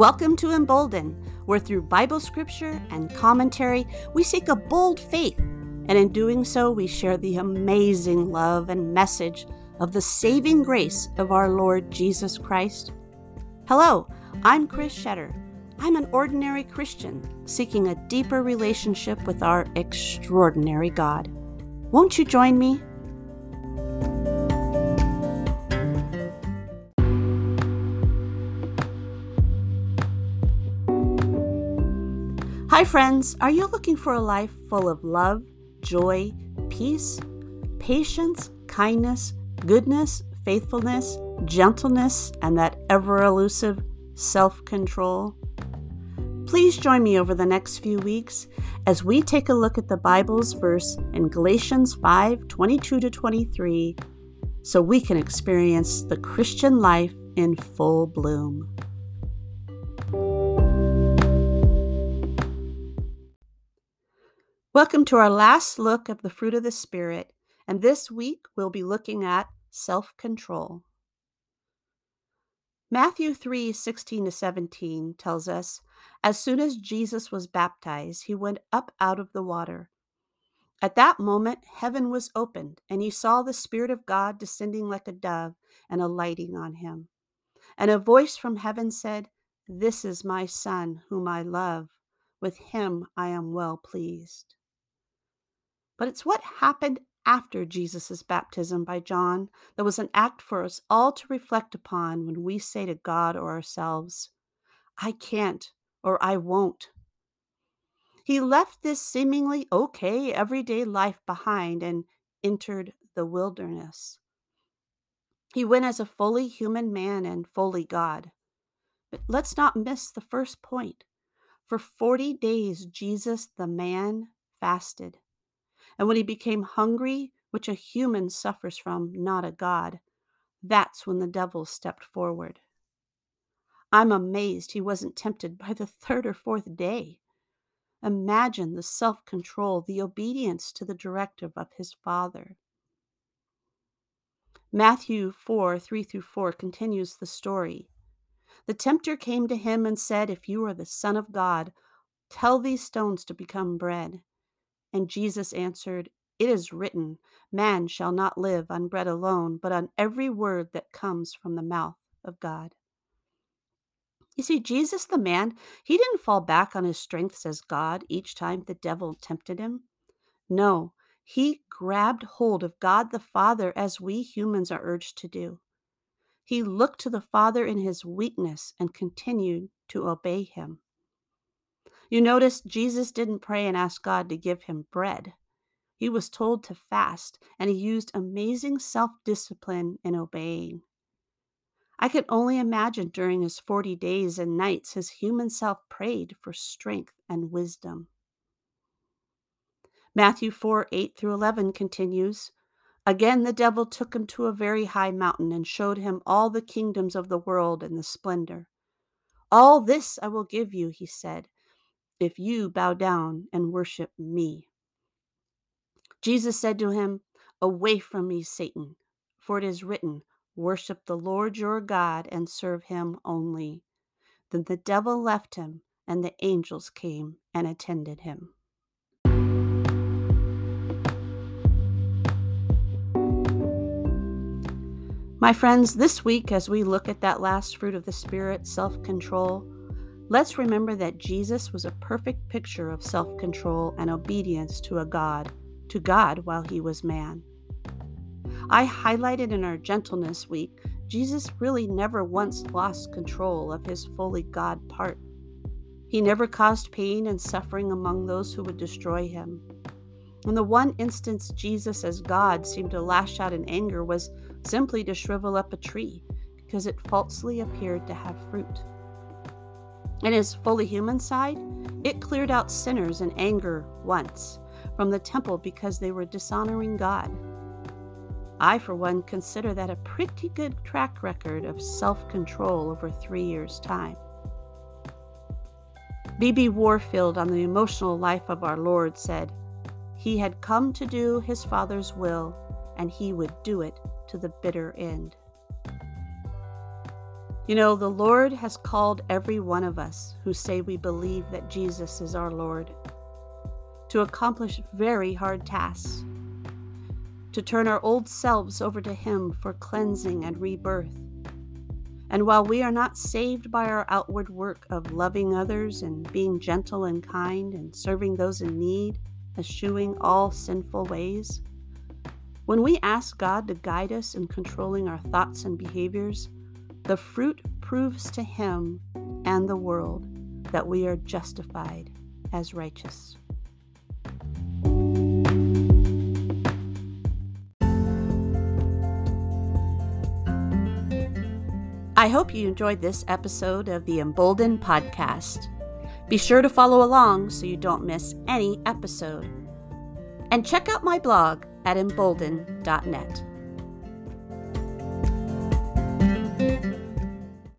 Welcome to Embolden, where through Bible scripture and commentary, we seek a bold faith, and in doing so, we share the amazing love and message of the saving grace of our Lord Jesus Christ. Hello, I'm Chris Shetter. I'm an ordinary Christian seeking a deeper relationship with our extraordinary God. Won't you join me? Hi, friends. Are you looking for a life full of love, joy, peace, patience, kindness, goodness, faithfulness, gentleness, and that ever elusive self control? Please join me over the next few weeks as we take a look at the Bible's verse in Galatians 5 22 to 23 so we can experience the Christian life in full bloom. Welcome to our last look of the fruit of the Spirit, and this week we'll be looking at self control. Matthew 3 16 to 17 tells us, As soon as Jesus was baptized, he went up out of the water. At that moment, heaven was opened, and he saw the Spirit of God descending like a dove and alighting on him. And a voice from heaven said, This is my Son, whom I love. With him I am well pleased but it's what happened after Jesus' baptism by John that was an act for us all to reflect upon when we say to God or ourselves, I can't or I won't. He left this seemingly okay everyday life behind and entered the wilderness. He went as a fully human man and fully God. But let's not miss the first point. For 40 days, Jesus, the man, fasted. And when he became hungry, which a human suffers from, not a God, that's when the devil stepped forward. I'm amazed he wasn't tempted by the third or fourth day. Imagine the self control, the obedience to the directive of his Father. Matthew 4 3 through 4 continues the story. The tempter came to him and said, If you are the Son of God, tell these stones to become bread. And Jesus answered, It is written, Man shall not live on bread alone, but on every word that comes from the mouth of God. You see, Jesus, the man, he didn't fall back on his strengths as God each time the devil tempted him. No, he grabbed hold of God the Father as we humans are urged to do. He looked to the Father in his weakness and continued to obey him. You notice Jesus didn't pray and ask God to give him bread. He was told to fast, and he used amazing self discipline in obeying. I can only imagine during his 40 days and nights his human self prayed for strength and wisdom. Matthew 4 8 through 11 continues Again, the devil took him to a very high mountain and showed him all the kingdoms of the world and the splendor. All this I will give you, he said, if you bow down and worship me. Jesus said to him, Away from me, Satan, for it is written, Worship the Lord your God and serve him only. Then the devil left him, and the angels came and attended him. My friends, this week, as we look at that last fruit of the Spirit, self control, Let's remember that Jesus was a perfect picture of self control and obedience to a God, to God while he was man. I highlighted in our gentleness week, Jesus really never once lost control of his fully God part. He never caused pain and suffering among those who would destroy him. In the one instance Jesus as God seemed to lash out in anger was simply to shrivel up a tree because it falsely appeared to have fruit. In his fully human side, it cleared out sinners in anger once from the temple because they were dishonoring God. I, for one, consider that a pretty good track record of self control over three years' time. B.B. Warfield on the emotional life of our Lord said, He had come to do his Father's will, and he would do it to the bitter end. You know, the Lord has called every one of us who say we believe that Jesus is our Lord to accomplish very hard tasks, to turn our old selves over to Him for cleansing and rebirth. And while we are not saved by our outward work of loving others and being gentle and kind and serving those in need, eschewing all sinful ways, when we ask God to guide us in controlling our thoughts and behaviors, the fruit proves to Him and the world that we are justified as righteous. I hope you enjoyed this episode of the Emboldened Podcast. Be sure to follow along so you don't miss any episode. And check out my blog at embolden.net.